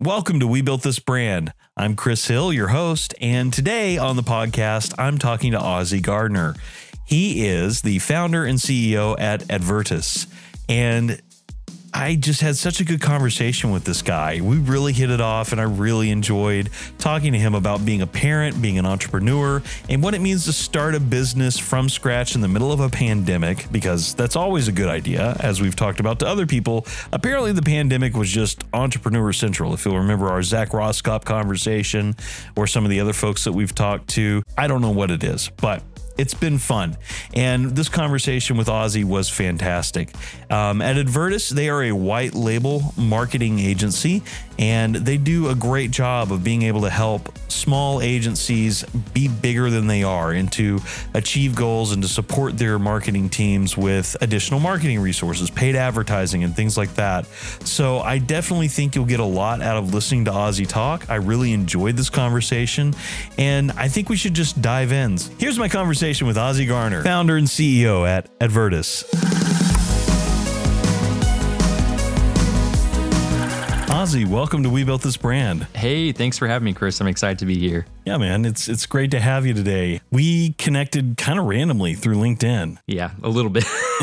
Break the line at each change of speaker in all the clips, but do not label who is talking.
Welcome to We Built This Brand. I'm Chris Hill, your host, and today on the podcast, I'm talking to Ozzy Garner. He is the founder and CEO at Advirtis. And I just had such a good conversation with this guy. We really hit it off, and I really enjoyed talking to him about being a parent, being an entrepreneur, and what it means to start a business from scratch in the middle of a pandemic, because that's always a good idea. As we've talked about to other people, apparently the pandemic was just entrepreneur central. If you'll remember our Zach Roskop conversation or some of the other folks that we've talked to, I don't know what it is, but it's been fun. And this conversation with Ozzy was fantastic. Um, at Advirtis, they are a white label marketing agency, and they do a great job of being able to help small agencies be bigger than they are and to achieve goals and to support their marketing teams with additional marketing resources, paid advertising, and things like that. So I definitely think you'll get a lot out of listening to Ozzy talk. I really enjoyed this conversation, and I think we should just dive in. Here's my conversation with Ozzy Garner, founder and CEO at Advirtis. Ozzy, welcome to We Built This Brand.
Hey, thanks for having me, Chris. I'm excited to be here.
Yeah, man, it's it's great to have you today. We connected kind of randomly through LinkedIn.
Yeah, a little bit.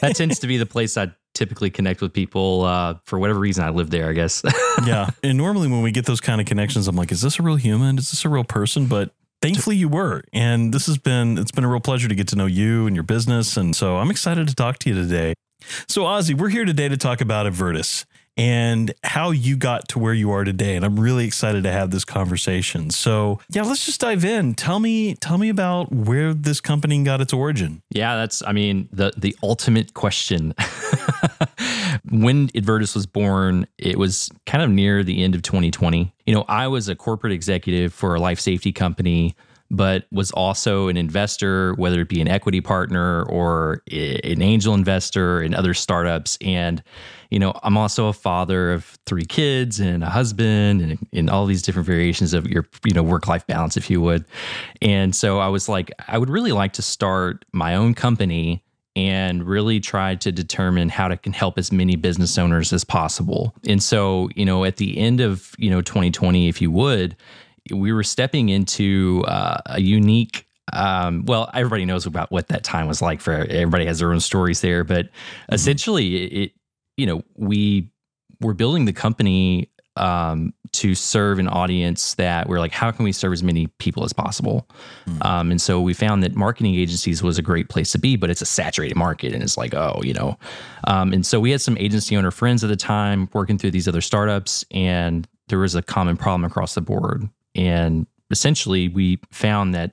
that tends to be the place I typically connect with people. Uh, for whatever reason, I live there, I guess.
yeah, and normally when we get those kind of connections, I'm like, is this a real human? Is this a real person? But thankfully you were and this has been it's been a real pleasure to get to know you and your business and so i'm excited to talk to you today so ozzy we're here today to talk about advirtis and how you got to where you are today. And I'm really excited to have this conversation. So yeah, let's just dive in. Tell me, tell me about where this company got its origin.
Yeah, that's I mean, the the ultimate question. when Advirtis was born, it was kind of near the end of 2020. You know, I was a corporate executive for a life safety company but was also an investor, whether it be an equity partner or an angel investor in other startups. And, you know, I'm also a father of three kids and a husband and, and all these different variations of your, you know, work life balance, if you would. And so I was like, I would really like to start my own company and really try to determine how to can help as many business owners as possible. And so, you know, at the end of, you know, 2020, if you would, we were stepping into uh, a unique um, well, everybody knows about what that time was like for everybody has their own stories there, but mm-hmm. essentially it, you know, we were building the company um, to serve an audience that we're like, how can we serve as many people as possible? Mm-hmm. Um, and so we found that marketing agencies was a great place to be, but it's a saturated market. And it's like, oh, you know. Um, and so we had some agency owner friends at the time working through these other startups, and there was a common problem across the board. And essentially, we found that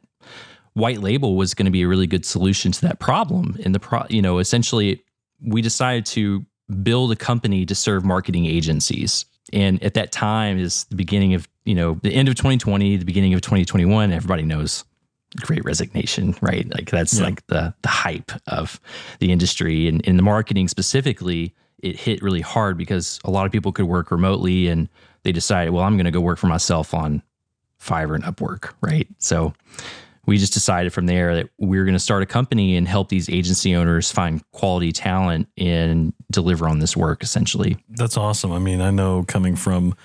white label was going to be a really good solution to that problem. And the pro, you know, essentially, we decided to build a company to serve marketing agencies. And at that time is the beginning of, you know, the end of 2020, the beginning of 2021. Everybody knows great resignation, right? Like that's yeah. like the the hype of the industry and in the marketing specifically, it hit really hard because a lot of people could work remotely and they decided, well, I'm going to go work for myself on Fiverr and Upwork, right? So we just decided from there that we are going to start a company and help these agency owners find quality talent and deliver on this work essentially.
That's awesome. I mean, I know coming from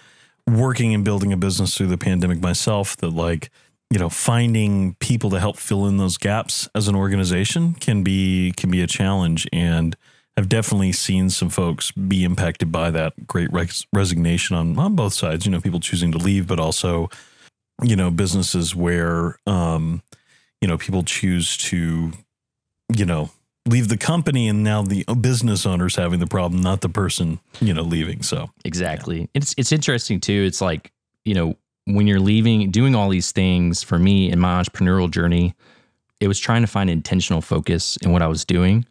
working and building a business through the pandemic myself that like, you know, finding people to help fill in those gaps as an organization can be can be a challenge and I've definitely seen some folks be impacted by that great res- resignation on on both sides, you know, people choosing to leave but also you know businesses where um you know people choose to you know leave the company and now the business owner's having the problem not the person you know leaving so.
Exactly. Yeah. it's it's interesting too. It's like you know when you're leaving doing all these things for me in my entrepreneurial journey it was trying to find intentional focus in what i was doing.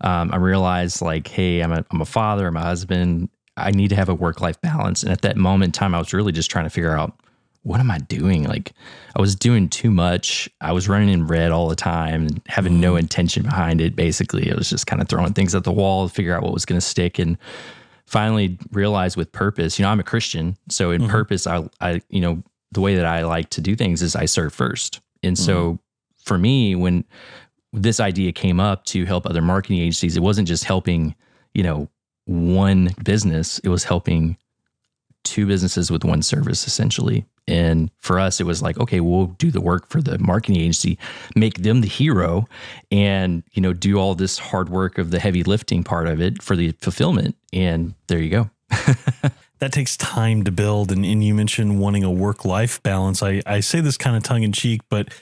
Um, i realized like hey i'm a, I'm a father i'm a husband. I need to have a work-life balance. And at that moment in time i was really just trying to figure out what am I doing? Like, I was doing too much. I was running in red all the time and having no intention behind it. Basically, it was just kind of throwing things at the wall to figure out what was going to stick. And finally realized with purpose, you know, I'm a Christian. So in mm-hmm. purpose, I, I, you know, the way that I like to do things is I serve first. And mm. so for me, when this idea came up to help other marketing agencies, it wasn't just helping, you know, one business, it was helping two businesses with one service essentially. And for us, it was like, okay, we'll do the work for the marketing agency, make them the hero, and you know, do all this hard work of the heavy lifting part of it for the fulfillment. And there you go.
that takes time to build. And, and you mentioned wanting a work life balance. I, I say this kind of tongue in cheek, but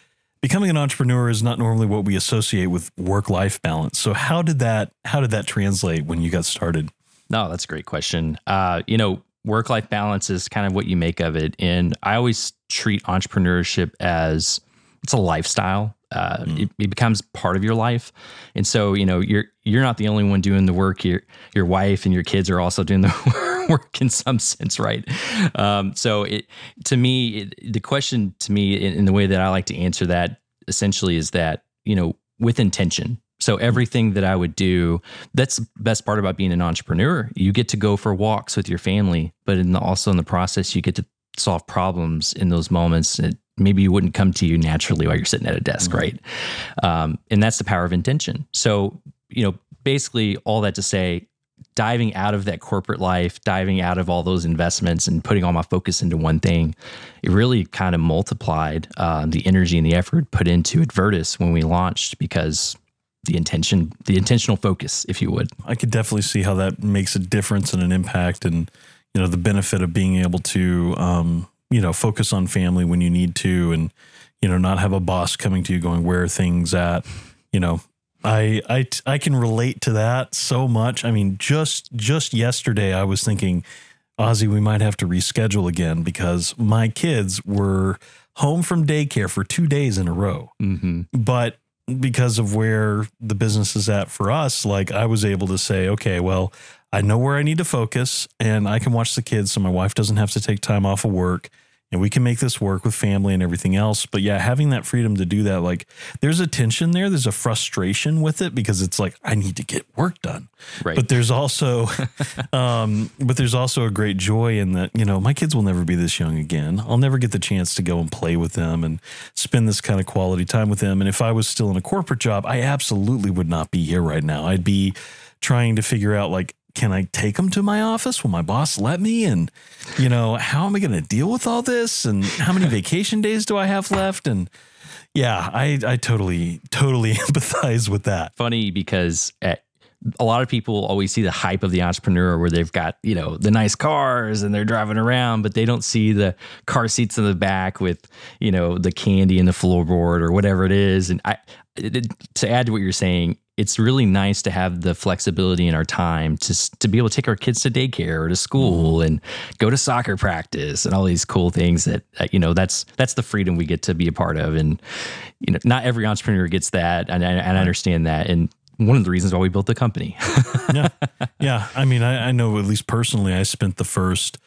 becoming an entrepreneur is not normally what we associate with work life balance. So how did that how did that translate when you got started?
No, that's a great question. Uh, you know, work life balance is kind of what you make of it. And I always treat entrepreneurship as it's a lifestyle. Uh, mm. it, it, becomes part of your life, and so you know you're you're not the only one doing the work. Your your wife and your kids are also doing the work in some sense, right? Um, so it to me, it, the question to me in, in the way that I like to answer that essentially is that you know with intention so everything that I would do, that's the best part about being an entrepreneur. You get to go for walks with your family, but in the, also in the process, you get to solve problems in those moments that maybe you wouldn't come to you naturally while you're sitting at a desk, mm-hmm. right? Um, and that's the power of intention. So, you know, basically all that to say, diving out of that corporate life, diving out of all those investments and putting all my focus into one thing, it really kind of multiplied uh, the energy and the effort put into Advirtis when we launched because the intention, the intentional focus, if you would.
I could definitely see how that makes a difference and an impact, and you know the benefit of being able to, um, you know, focus on family when you need to, and you know, not have a boss coming to you going, "Where are things at?" You know, I I I can relate to that so much. I mean, just just yesterday, I was thinking, Ozzy, we might have to reschedule again because my kids were home from daycare for two days in a row. Mm-hmm. But because of where the business is at for us, like I was able to say, okay, well, I know where I need to focus and I can watch the kids so my wife doesn't have to take time off of work and we can make this work with family and everything else. But yeah, having that freedom to do that, like there's a tension there. There's a frustration with it because it's like, I need to get work done. Right. But there's also, um, but there's also a great joy in that, you know, my kids will never be this young again. I'll never get the chance to go and play with them and spend this kind of quality time with them. And if I was still in a corporate job, I absolutely would not be here right now. I'd be trying to figure out like can I take them to my office? Will my boss let me? And, you know, how am I going to deal with all this? And how many vacation days do I have left? And yeah, I, I totally, totally empathize with that.
Funny because at, a lot of people always see the hype of the entrepreneur where they've got, you know, the nice cars and they're driving around, but they don't see the car seats in the back with, you know, the candy and the floorboard or whatever it is. And I, to add to what you're saying, it's really nice to have the flexibility in our time to to be able to take our kids to daycare or to school mm-hmm. and go to soccer practice and all these cool things that, that, you know that's that's the freedom we get to be a part of and you know not every entrepreneur gets that and, and I understand that and one of the reasons why we built the company.
yeah, yeah. I mean, I, I know at least personally, I spent the first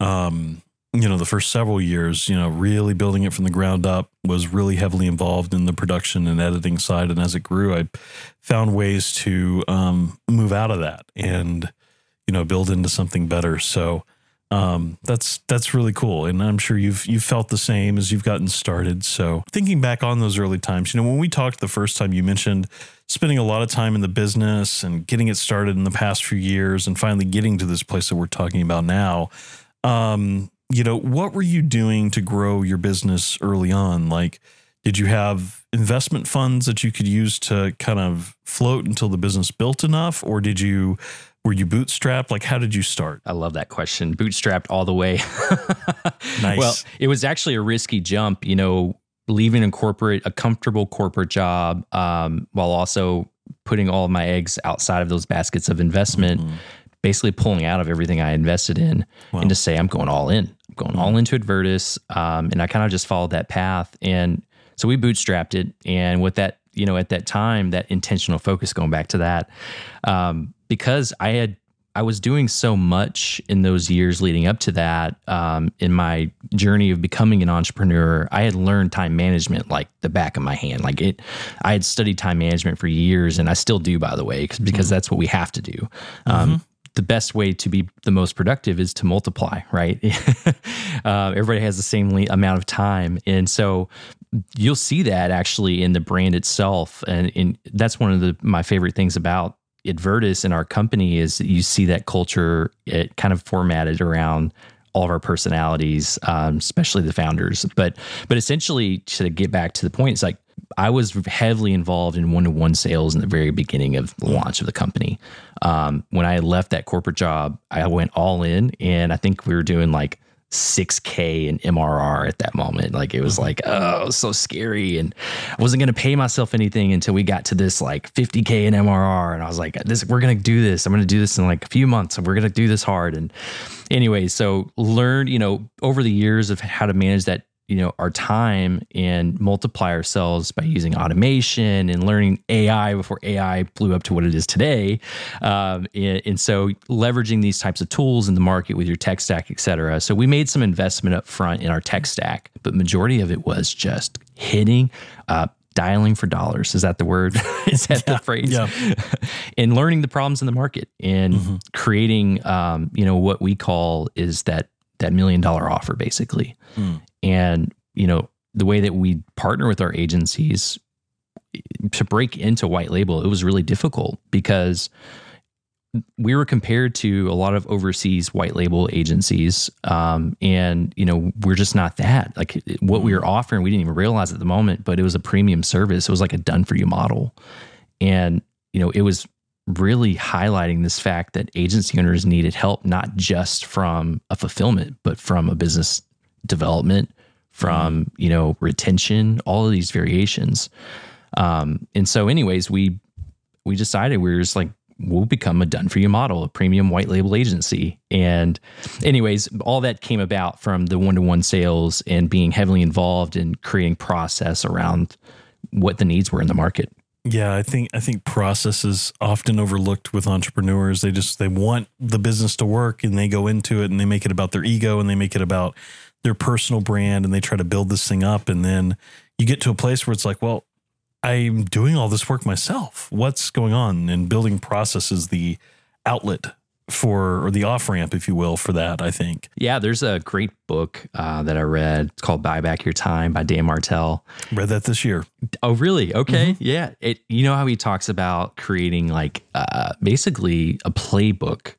um, you know the first several years you know really building it from the ground up was really heavily involved in the production and editing side. And as it grew i found ways to um, move out of that and you know build into something better. So um, that's that's really cool. And i'm sure you've you've felt the same as you've gotten started. So thinking back on those early times you know when we talked the first time you mentioned spending a lot of time in the business and getting it started in the past few years and finally getting to this place that we're talking about now. Um, you know, what were you doing to grow your business early on? Like, did you have investment funds that you could use to kind of float until the business built enough, or did you? Were you bootstrapped? Like, how did you start?
I love that question. Bootstrapped all the way. nice. Well, it was actually a risky jump, you know, leaving a corporate, a comfortable corporate job, um, while also putting all of my eggs outside of those baskets of investment. Mm-hmm basically pulling out of everything I invested in wow. and to say I'm going all in. I'm going all into Advirtis. Um, and I kind of just followed that path. And so we bootstrapped it. And with that, you know, at that time, that intentional focus, going back to that, um, because I had I was doing so much in those years leading up to that. Um, in my journey of becoming an entrepreneur, I had learned time management like the back of my hand. Like it, I had studied time management for years, and I still do, by the way, because mm-hmm. that's what we have to do. Um, mm-hmm the best way to be the most productive is to multiply, right? uh, everybody has the same amount of time. And so you'll see that actually in the brand itself. And in, that's one of the, my favorite things about Advirtis and our company is that you see that culture it kind of formatted around all of our personalities, um, especially the founders. But but essentially, to get back to the point, it's like I was heavily involved in one to one sales in the very beginning of the launch of the company. Um, when I left that corporate job, I went all in, and I think we were doing like 6K in MRR at that moment. Like it was mm-hmm. like, oh, was so scary. And I wasn't going to pay myself anything until we got to this like 50K in MRR. And I was like, this, we're going to do this. I'm going to do this in like a few months and we're going to do this hard. And anyway, so learned, you know, over the years of how to manage that you know our time and multiply ourselves by using automation and learning AI before AI blew up to what it is today. Um, and, and, so leveraging these types of tools in the market with your tech stack, et cetera. So we made some investment up front in our tech stack, but majority of it was just hitting. Uh, dialing for dollars is that the word is that yeah, the phrase yeah. and learning the problems in the market and mm-hmm. creating um, you know what we call is that that million dollar offer basically mm. And, you know, the way that we partner with our agencies to break into white label, it was really difficult because we were compared to a lot of overseas white label agencies. Um, and you know we're just not that. Like what we were offering we didn't even realize at the moment but it was a premium service. It was like a done for you model. And you know it was really highlighting this fact that agency owners needed help not just from a fulfillment but from a business development, from you know retention, all of these variations. Um, and so, anyways, we we decided we were just like we'll become a done for you model, a premium white label agency. And anyways, all that came about from the one to one sales and being heavily involved in creating process around what the needs were in the market.
Yeah, I think I think process is often overlooked with entrepreneurs. They just they want the business to work and they go into it and they make it about their ego and they make it about their personal brand and they try to build this thing up. And then you get to a place where it's like well i'm doing all this work myself. What's going on? And building process is the outlet for or the off ramp if you will for that i think
yeah there's a great book uh, that i read it's called buy back your time by dan martell
read that this year
oh really okay mm-hmm. yeah it you know how he talks about creating like uh, basically a playbook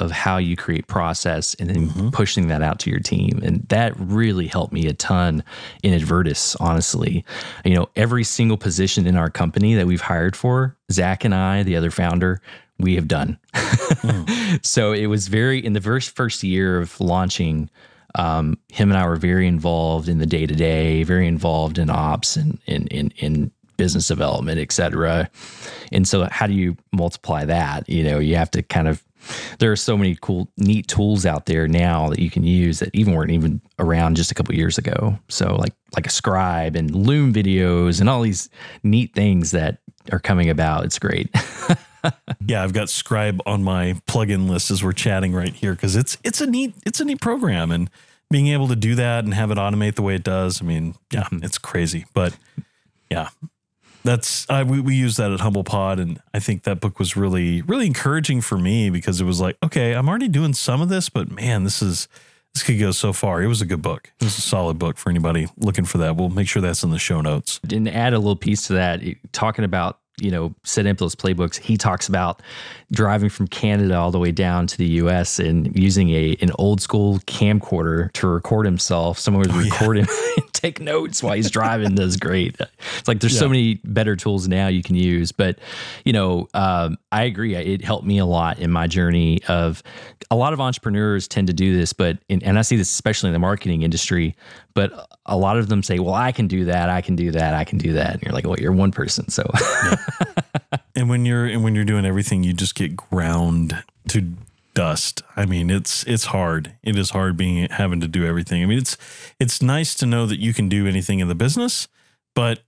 of how you create process and then mm-hmm. pushing that out to your team. And that really helped me a ton in Advirtis, honestly. You know, every single position in our company that we've hired for, Zach and I, the other founder, we have done. mm. So it was very, in the first, first year of launching, um, him and I were very involved in the day to day, very involved in ops and in, in, in business development, et cetera. And so, how do you multiply that? You know, you have to kind of there are so many cool, neat tools out there now that you can use that even weren't even around just a couple years ago. So like like a scribe and Loom videos and all these neat things that are coming about. It's great.
yeah, I've got Scribe on my plugin list as we're chatting right here because it's it's a neat it's a neat program and being able to do that and have it automate the way it does. I mean, yeah, mm-hmm. it's crazy, but yeah, that's I, we, we use that at HumblePod and i think that book was really really encouraging for me because it was like okay i'm already doing some of this but man this is this could go so far it was a good book it was a solid book for anybody looking for that we'll make sure that's in the show notes
and add a little piece to that talking about you know, Sid Impler's playbooks, he talks about driving from Canada all the way down to the US and using a an old school camcorder to record himself. Someone would oh, record yeah. him and take notes while he's driving. That's great. It's like there's yeah. so many better tools now you can use. But, you know, um, I agree. It helped me a lot in my journey of a lot of entrepreneurs tend to do this, but in, and I see this especially in the marketing industry, but a lot of them say, "Well, I can do that. I can do that. I can do that." And you're like, "Well, you're one person." So yeah.
and when you're and when you're doing everything, you just get ground to dust. I mean, it's it's hard. It is hard being having to do everything. I mean, it's it's nice to know that you can do anything in the business, but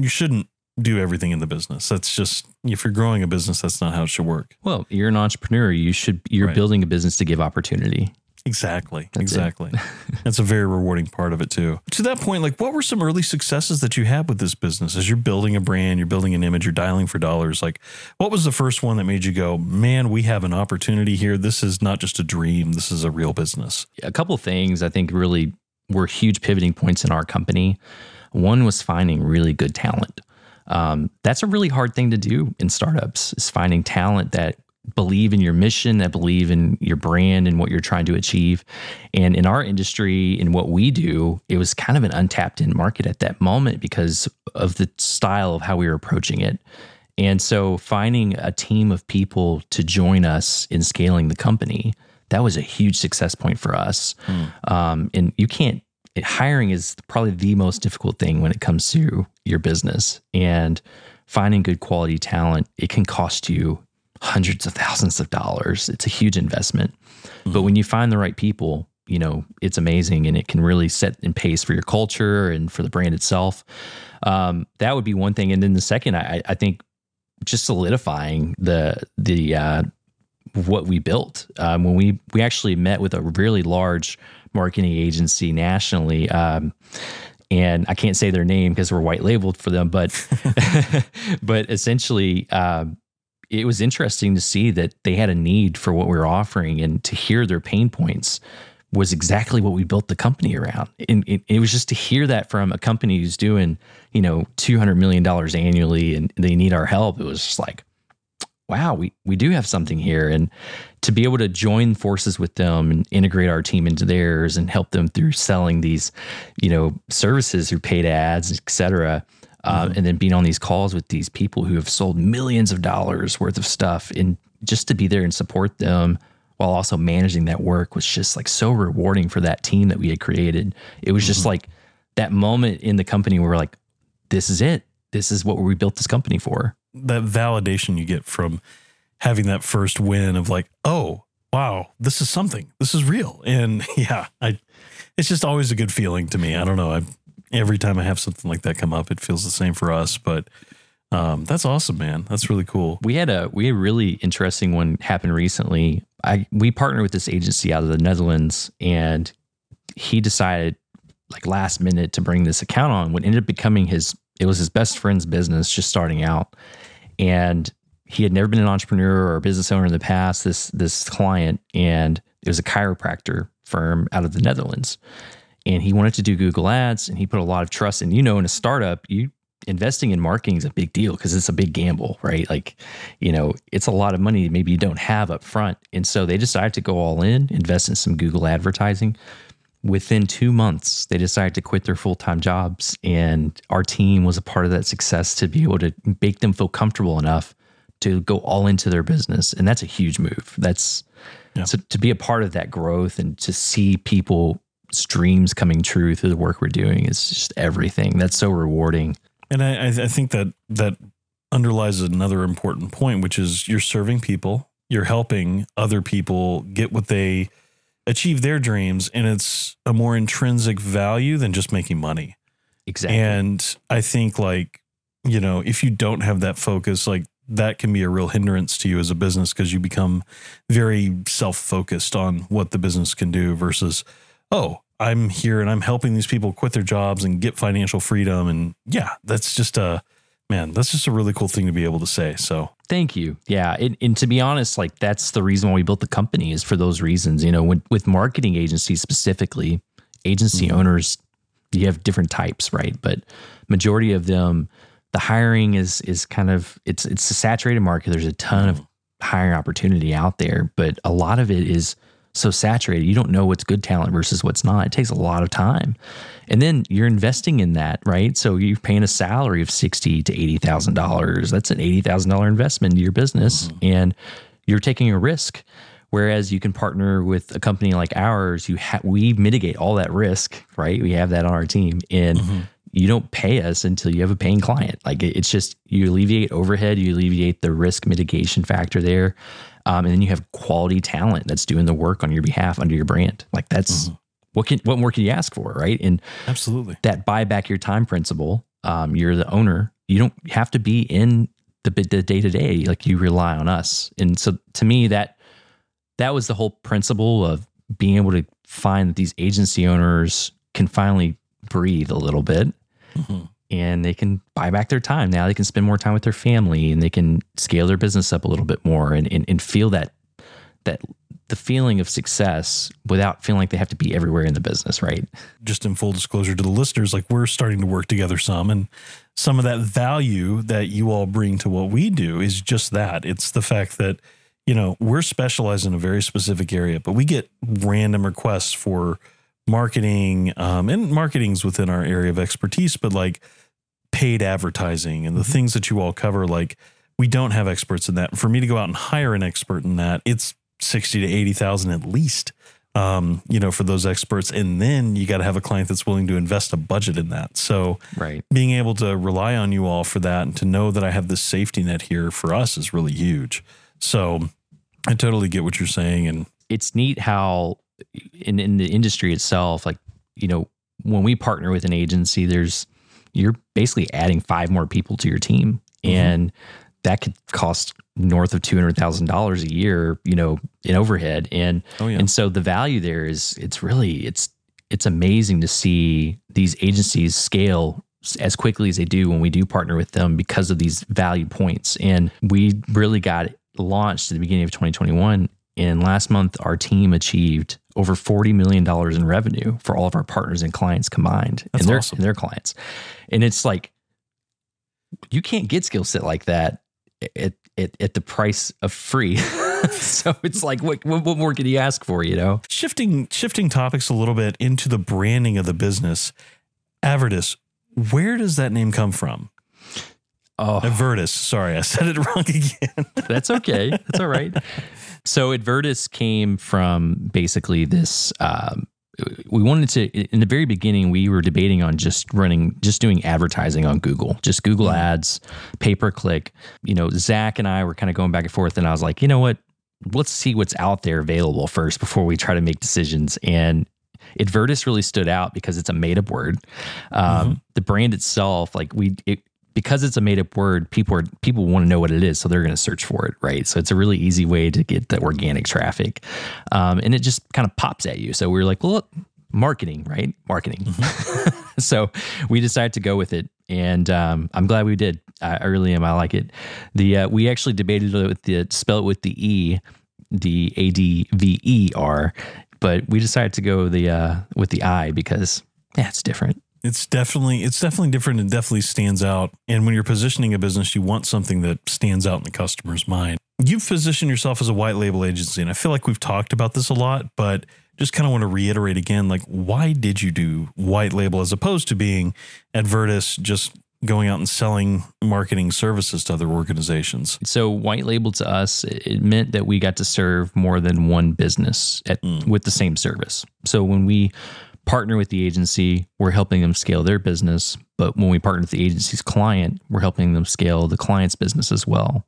you shouldn't do everything in the business. That's just if you're growing a business, that's not how it should work.
Well, you're an entrepreneur. You should you're right. building a business to give opportunity.
Exactly. That's exactly. That's a very rewarding part of it too. To that point, like what were some early successes that you had with this business as you're building a brand, you're building an image, you're dialing for dollars? Like what was the first one that made you go, man, we have an opportunity here. This is not just a dream. This is a real business.
A couple things I think really were huge pivoting points in our company. One was finding really good talent. Um, that's a really hard thing to do in startups is finding talent that believe in your mission, that believe in your brand and what you're trying to achieve. And in our industry, in what we do, it was kind of an untapped in market at that moment because of the style of how we were approaching it. And so finding a team of people to join us in scaling the company, that was a huge success point for us. Hmm. Um, and you can't, hiring is probably the most difficult thing when it comes to your business. And finding good quality talent, it can cost you hundreds of thousands of dollars. It's a huge investment. Mm-hmm. But when you find the right people, you know, it's amazing and it can really set in pace for your culture and for the brand itself. Um, that would be one thing. And then the second, I, I think just solidifying the, the, uh, what we built um, when we we actually met with a really large marketing agency nationally um, and I can't say their name because we're white labeled for them, but but essentially, um, it was interesting to see that they had a need for what we were offering and to hear their pain points was exactly what we built the company around. And it, it, was just to hear that from a company who's doing, you know, $200 million annually and they need our help. It was just like, wow, we, we do have something here. And to be able to join forces with them and integrate our team into theirs and help them through selling these, you know, services through paid ads, et cetera, uh, mm-hmm. and then being on these calls with these people who have sold millions of dollars worth of stuff and just to be there and support them while also managing that work was just like so rewarding for that team that we had created. It was just mm-hmm. like that moment in the company where we're like, this is it. This is what we built this company for.
That validation you get from having that first win of like, oh, wow, this is something. This is real. And yeah, I it's just always a good feeling to me. I don't know. I every time I have something like that come up, it feels the same for us. But um, that's awesome, man. That's really cool.
We had a we had a really interesting one happen recently. I we partnered with this agency out of the Netherlands, and he decided like last minute to bring this account on. What ended up becoming his it was his best friend's business, just starting out, and he had never been an entrepreneur or a business owner in the past. This this client, and it was a chiropractor firm out of the Netherlands and he wanted to do Google Ads and he put a lot of trust in, you know, in a startup, you investing in marketing is a big deal because it's a big gamble, right? Like, you know, it's a lot of money maybe you don't have up front. And so they decided to go all in, invest in some Google advertising. Within two months, they decided to quit their full time jobs. And our team was a part of that success to be able to make them feel comfortable enough to go all into their business. And that's a huge move. That's yeah. so to be a part of that growth and to see people dreams coming true through the work we're doing is just everything. That's so rewarding.
And I, I think that that underlies another important point, which is you're serving people, you're helping other people get what they achieve their dreams, and it's a more intrinsic value than just making money.
Exactly.
And I think like, you know, if you don't have that focus, like that can be a real hindrance to you as a business because you become very self-focused on what the business can do versus oh, I'm here and I'm helping these people quit their jobs and get financial freedom. And yeah, that's just a man, that's just a really cool thing to be able to say. So
thank you. Yeah. And, and to be honest, like that's the reason why we built the company is for those reasons. You know, when, with marketing agencies specifically, agency mm-hmm. owners, you have different types, right? But majority of them, the hiring is is kind of it's it's a saturated market. There's a ton mm-hmm. of hiring opportunity out there, but a lot of it is so saturated. You don't know what's good talent versus what's not. It takes a lot of time. And then you're investing in that, right? So you're paying a salary of sixty to eighty thousand dollars. That's an eighty thousand dollar investment in your business, mm-hmm. and you're taking a risk. Whereas you can partner with a company like ours, you ha- we mitigate all that risk, right? We have that on our team, and mm-hmm. you don't pay us until you have a paying client. Like it's just you alleviate overhead, you alleviate the risk mitigation factor there, um, and then you have quality talent that's doing the work on your behalf under your brand. Like that's mm-hmm. what can what more can you ask for, right? And
absolutely
that buy back your time principle. Um, you're the owner. You don't have to be in the the day to day. Like you rely on us. And so to me, that that was the whole principle of being able to find that these agency owners can finally breathe a little bit. Mm-hmm and they can buy back their time. Now they can spend more time with their family and they can scale their business up a little bit more and, and, and feel that that the feeling of success without feeling like they have to be everywhere in the business, right?
Just in full disclosure to the listeners, like we're starting to work together some and some of that value that you all bring to what we do is just that. It's the fact that you know, we're specialized in a very specific area, but we get random requests for marketing, um, and marketing's within our area of expertise, but like paid advertising and the mm-hmm. things that you all cover, like we don't have experts in that. For me to go out and hire an expert in that, it's 60 to 80,000 at least um, you know, for those experts. And then you got to have a client that's willing to invest a budget in that. So,
right.
being able to rely on you all for that and to know that I have this safety net here for us is really huge. So, I totally get what you're saying. And
it's neat how in, in the industry itself, like, you know, when we partner with an agency, there's, you're basically adding five more people to your team. Mm-hmm. And that could cost north of two hundred thousand dollars a year, you know, in overhead, and oh, yeah. and so the value there is it's really it's it's amazing to see these agencies scale as quickly as they do when we do partner with them because of these value points, and we really got launched at the beginning of 2021. And last month, our team achieved over $40 million in revenue for all of our partners and clients combined
That's
and their,
awesome.
and their clients. And it's like, you can't get skill set like that at, at, at the price of free. so it's like, what, what more can you ask for, you know?
Shifting, shifting topics a little bit into the branding of the business, Avertis, where does that name come from?
Oh,
Advirtis. Sorry, I said it wrong again.
That's okay. That's all right. So Advirtis came from basically this um, we wanted to in the very beginning we were debating on just running just doing advertising on google just google mm-hmm. ads pay per click you know zach and i were kind of going back and forth and i was like you know what let's see what's out there available first before we try to make decisions and advirtis really stood out because it's a made up word um, mm-hmm. the brand itself like we it, because it's a made up word, people are people want to know what it is, so they're going to search for it, right? So it's a really easy way to get the organic traffic, um, and it just kind of pops at you. So we are like, well, look, marketing, right? Marketing. Mm-hmm. so we decided to go with it, and um, I'm glad we did. I, I, really am. I like it. The uh, we actually debated with the spell it with the e, the a d v e r, but we decided to go the uh, with the i because yeah, it's different.
It's definitely it's definitely different and definitely stands out. And when you're positioning a business, you want something that stands out in the customer's mind. You've positioned yourself as a white label agency, and I feel like we've talked about this a lot, but just kind of want to reiterate again like why did you do white label as opposed to being Advirtis just going out and selling marketing services to other organizations.
So white label to us, it meant that we got to serve more than one business at, mm. with the same service. So when we partner with the agency, we're helping them scale their business. But when we partner with the agency's client, we're helping them scale the client's business as well.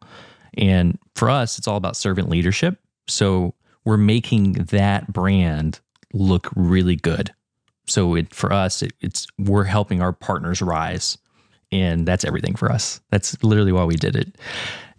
And for us, it's all about servant leadership. So we're making that brand look really good. So it, for us, it, it's we're helping our partners rise, and that's everything for us. That's literally why we did it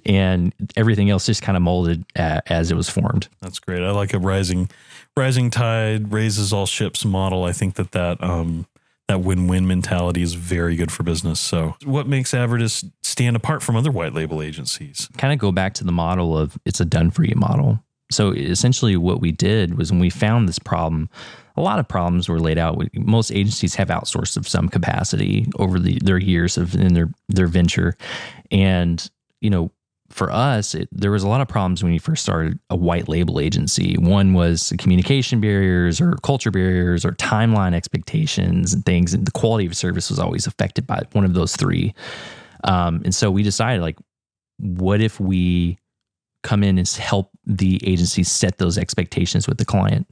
and everything else just kind of molded as it was formed.
That's great. I like a rising, rising tide raises all ships model. I think that that um, that win-win mentality is very good for business. So, what makes Avertis stand apart from other white label agencies?
Kind of go back to the model of it's a done for you model. So, essentially, what we did was when we found this problem, a lot of problems were laid out. Most agencies have outsourced of some capacity over the, their years of in their their venture, and you know for us, it, there was a lot of problems when you first started a white label agency. One was communication barriers or culture barriers or timeline expectations and things. And the quality of service was always affected by one of those three. Um, and so we decided, like, what if we come in and help the agency set those expectations with the client?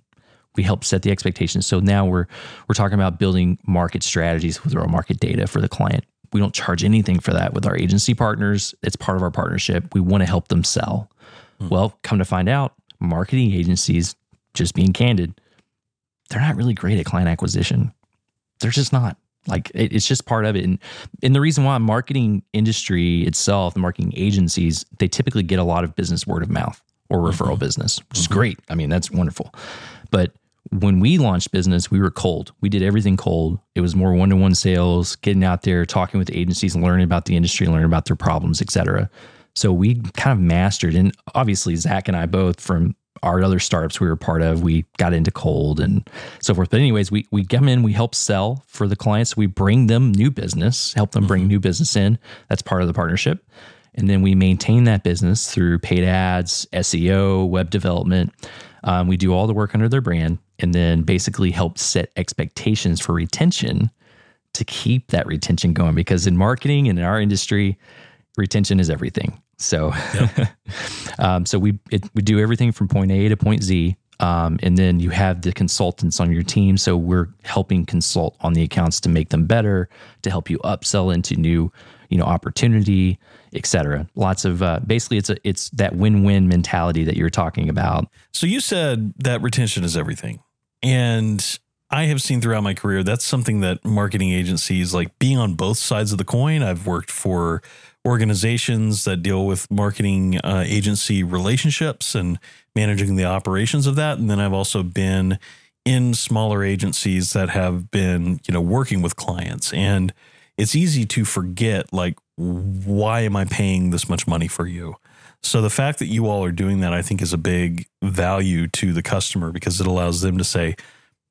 We help set the expectations. So now we're we're talking about building market strategies with our market data for the client we don't charge anything for that with our agency partners. It's part of our partnership. We want to help them sell. Hmm. Well, come to find out, marketing agencies, just being candid, they're not really great at client acquisition. They're just not. Like it, it's just part of it. And, and the reason why marketing industry itself, the marketing agencies, they typically get a lot of business word of mouth or referral mm-hmm. business, which mm-hmm. is great. I mean, that's wonderful. But when we launched business, we were cold. We did everything cold. It was more one-to-one sales, getting out there, talking with agencies, learning about the industry, learning about their problems, et cetera. So we kind of mastered, and obviously Zach and I both from our other startups we were part of, we got into cold and so forth. But anyways, we we come in, we help sell for the clients. We bring them new business, help them bring mm-hmm. new business in. That's part of the partnership. And then we maintain that business through paid ads, SEO, web development. Um, we do all the work under their brand and then basically help set expectations for retention to keep that retention going because in marketing and in our industry, retention is everything. So, yep. um, so we it, we do everything from point A to point Z, um, and then you have the consultants on your team. So we're helping consult on the accounts to make them better, to help you upsell into new, you know, opportunity, etc. Lots of uh, basically, it's a it's that win win mentality that you're talking about.
So you said that retention is everything, and I have seen throughout my career that's something that marketing agencies like being on both sides of the coin. I've worked for organizations that deal with marketing uh, agency relationships and managing the operations of that. And then I've also been in smaller agencies that have been, you know, working with clients. And it's easy to forget, like, why am I paying this much money for you? So the fact that you all are doing that, I think, is a big value to the customer because it allows them to say,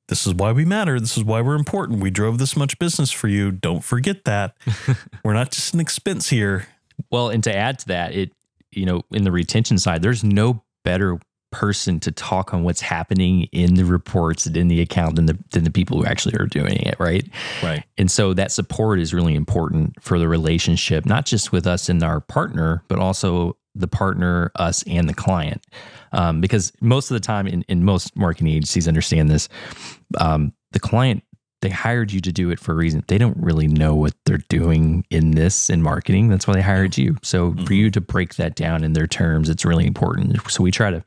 this is why we matter. This is why we're important. We drove this much business for you. Don't forget that. we're not just an expense here.
Well, and to add to that, it, you know, in the retention side, there's no better person to talk on what's happening in the reports and in the account than the than the people who actually are doing it, right?
Right.
And so that support is really important for the relationship, not just with us and our partner, but also the partner, us, and the client. Um, because most of the time, in, in most marketing agencies understand this, um, the client they hired you to do it for a reason. They don't really know what they're doing in this in marketing. That's why they hired you. So mm-hmm. for you to break that down in their terms, it's really important. So we try to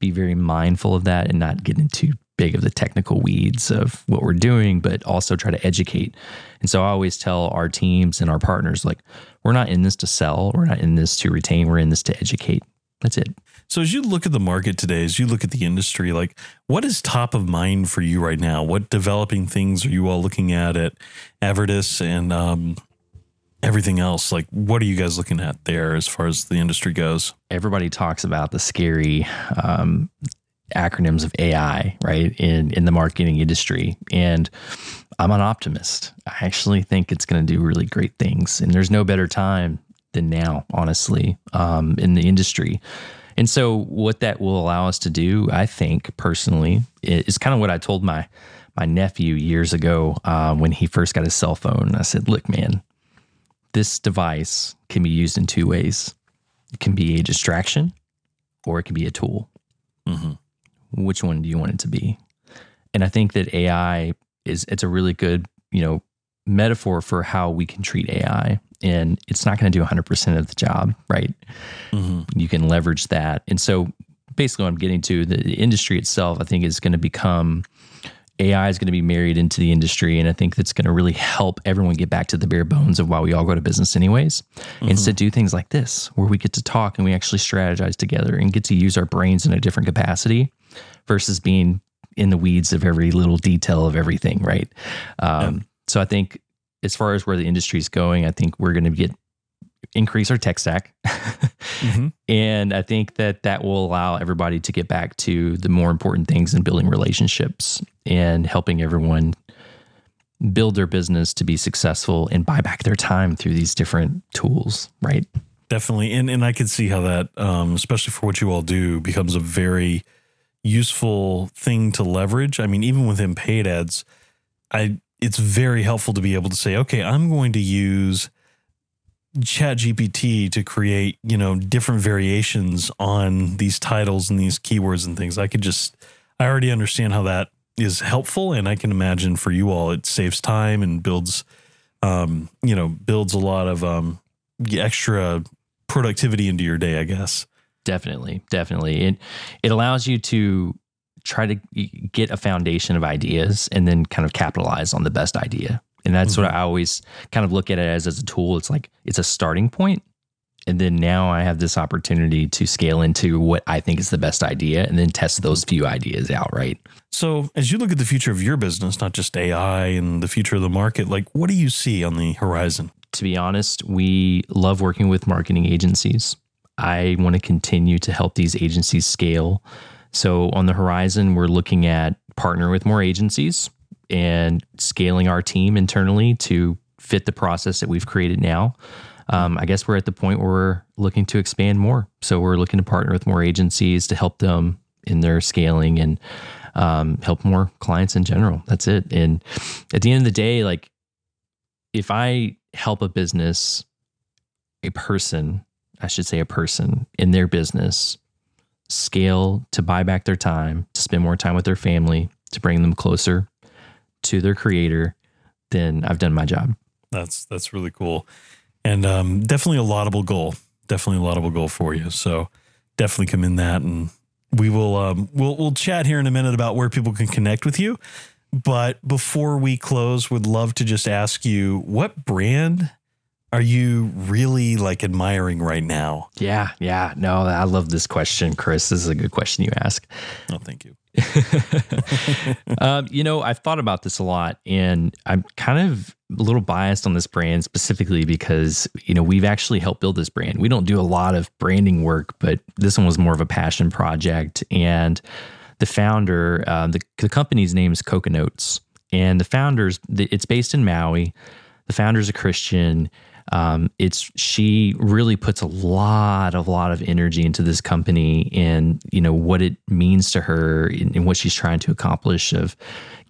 be very mindful of that and not get into big of the technical weeds of what we're doing, but also try to educate. And so I always tell our teams and our partners, like, we're not in this to sell, we're not in this to retain, we're in this to educate. That's it.
So as you look at the market today, as you look at the industry, like what is top of mind for you right now? What developing things are you all looking at at Advirtis and um, everything else? Like what are you guys looking at there as far as the industry goes?
Everybody talks about the scary um, acronyms of AI, right? In in the marketing industry. And I'm an optimist. I actually think it's going to do really great things. And there's no better time than now, honestly, um, in the industry. And so, what that will allow us to do, I think personally, is kind of what I told my my nephew years ago uh, when he first got his cell phone. I said, "Look, man, this device can be used in two ways. It can be a distraction, or it can be a tool. Mm-hmm. Which one do you want it to be?" And I think that AI is it's a really good you know metaphor for how we can treat AI and it's not going to do 100% of the job, right? Mm-hmm. You can leverage that. And so basically what I'm getting to, the industry itself, I think is going to become AI is going to be married into the industry. And I think that's going to really help everyone get back to the bare bones of why we all go to business anyways. Mm-hmm. And to do things like this, where we get to talk and we actually strategize together and get to use our brains in a different capacity versus being in the weeds of every little detail of everything, right? Um, yeah. So I think as far as where the industry is going, I think we're going to get increase our tech stack. mm-hmm. And I think that that will allow everybody to get back to the more important things in building relationships and helping everyone build their business to be successful and buy back their time through these different tools, right?
Definitely. And and I can see how that um, especially for what you all do becomes a very useful thing to leverage. I mean, even within paid ads, I it's very helpful to be able to say, okay, I'm going to use chat gpt to create you know different variations on these titles and these keywords and things i could just i already understand how that is helpful and i can imagine for you all it saves time and builds um you know builds a lot of um extra productivity into your day i guess
definitely definitely it it allows you to try to get a foundation of ideas and then kind of capitalize on the best idea. And that's mm-hmm. what I always kind of look at it as as a tool. It's like it's a starting point, and then now I have this opportunity to scale into what I think is the best idea, and then test those few ideas out. Right.
So, as you look at the future of your business, not just AI and the future of the market, like what do you see on the horizon?
To be honest, we love working with marketing agencies. I want to continue to help these agencies scale so on the horizon, we're looking at partner with more agencies and scaling our team internally to fit the process that we've created now. um, I guess we're at the point where we're looking to expand more. So we're looking to partner with more agencies to help them in their scaling and um, help more clients in general. That's it. And at the end of the day, like if I help a business, a person, I should say a person in their business scale to buy back their time, to spend more time with their family, to bring them closer to their creator, then I've done my job.
That's that's really cool. And um, definitely a laudable goal. Definitely a laudable goal for you. So definitely come in that and we will um, we'll we'll chat here in a minute about where people can connect with you. But before we close, would love to just ask you what brand are you really like admiring right now?
Yeah, yeah. No, I love this question, Chris. This is a good question you ask.
Oh, thank you.
um, you know, I've thought about this a lot, and I'm kind of a little biased on this brand specifically because you know we've actually helped build this brand. We don't do a lot of branding work, but this one was more of a passion project. And the founder, uh, the the company's name is Coconotes, and the founders, it's based in Maui. The founder's a Christian um, it's she really puts a lot of lot of energy into this company and you know what it means to her and, what she's trying to accomplish of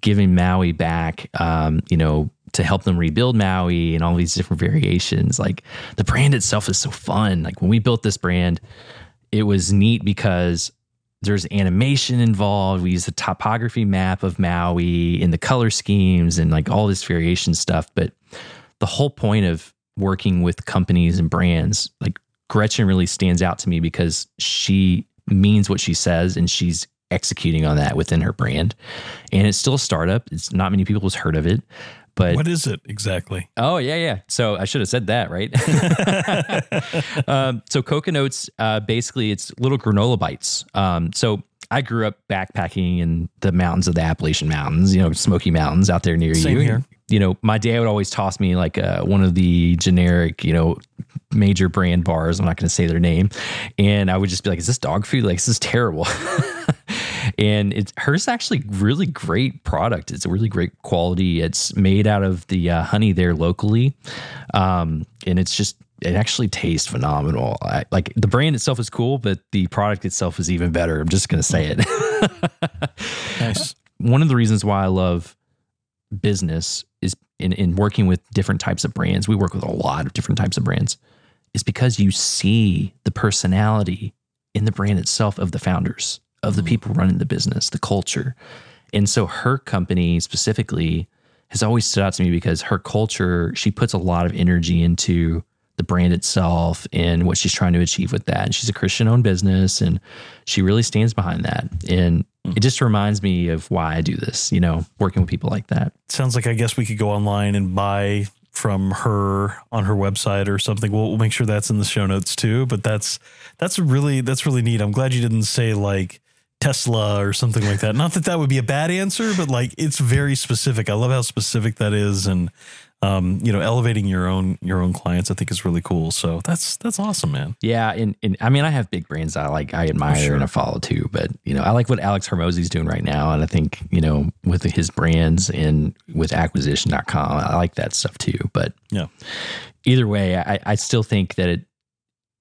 giving Maui back. Um, you know to help them rebuild Maui and all these different variations. Like the brand itself is so fun. Like when we built this brand, it was neat because there's animation involved. We use the topography map of Maui and the color schemes and like all this variation stuff. But the whole point of working with companies and brands, like Gretchen really stands out to me because she means what she says and she's executing on that within her brand. And it's still a startup. It's not many people has heard of it. But
what is it exactly?
Oh yeah, yeah. So I should have said that, right? um, so Coconotes, uh, basically, it's little granola bites. Um, so I grew up backpacking in the mountains of the Appalachian Mountains, you know, Smoky Mountains out there near
Same
you.
Here.
You know, my dad would always toss me like uh, one of the generic, you know, major brand bars. I'm not going to say their name, and I would just be like, "Is this dog food? Like, this is terrible." and it's hers actually really great product. It's a really great quality. It's made out of the uh, honey there locally, um, and it's just it actually tastes phenomenal. I, like the brand itself is cool, but the product itself is even better. I'm just gonna say
it. nice.
One of the reasons why I love business is in, in working with different types of brands. We work with a lot of different types of brands. Is because you see the personality in the brand itself of the founders, of the mm. people running the business, the culture. And so her company specifically has always stood out to me because her culture, she puts a lot of energy into the brand itself and what she's trying to achieve with that. And she's a Christian owned business and she really stands behind that. And. It just reminds me of why I do this, you know, working with people like that.
Sounds like I guess we could go online and buy from her on her website or something. We'll, we'll make sure that's in the show notes too. But that's that's really that's really neat. I'm glad you didn't say like Tesla or something like that. Not that that would be a bad answer, but like it's very specific. I love how specific that is, and um, you know, elevating your own your own clients, I think is really cool. So that's that's awesome, man.
Yeah, and, and I mean, I have big brands I like, I admire sure. and I follow too. But you know, I like what Alex Hormozi's doing right now, and I think you know, with his brands and with Acquisition.com, I like that stuff too. But
yeah,
either way, I, I still think that it,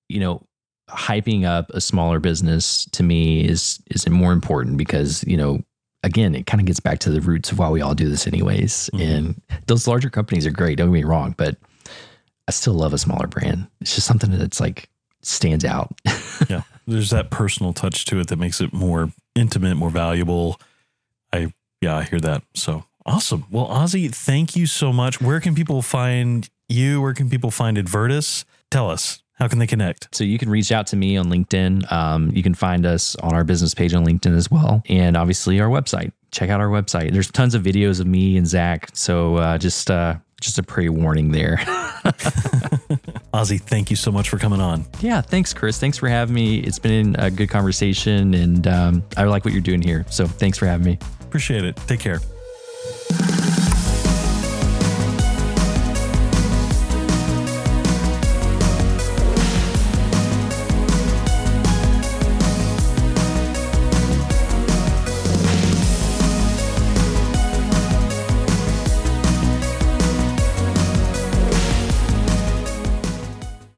you know, hyping up a smaller business to me is is more important because you know again, it kind of gets back to the roots of why we all do this, anyways. Mm-hmm. And those larger companies are great. Don't get me wrong, but I still love a smaller brand. It's just something that's like stands out.
yeah, there's that personal touch to it that makes it more intimate, more valuable. I yeah, I hear that. So awesome. Well, Ozzy, thank you so much. Where can people find you? Where can people find Advirtis? Tell us. How can they connect?
So you can reach out to me on LinkedIn. Um, you can find us on our business page on LinkedIn as well, and obviously our website. Check out our website. There's tons of videos of me and Zach. So uh, just uh, just a pre warning there.
Ozzy, thank you so much for coming on.
Yeah, thanks, Chris. Thanks for having me. It's been a good conversation, and um, I like what you're doing here. So thanks for having me.
Appreciate it. Take care.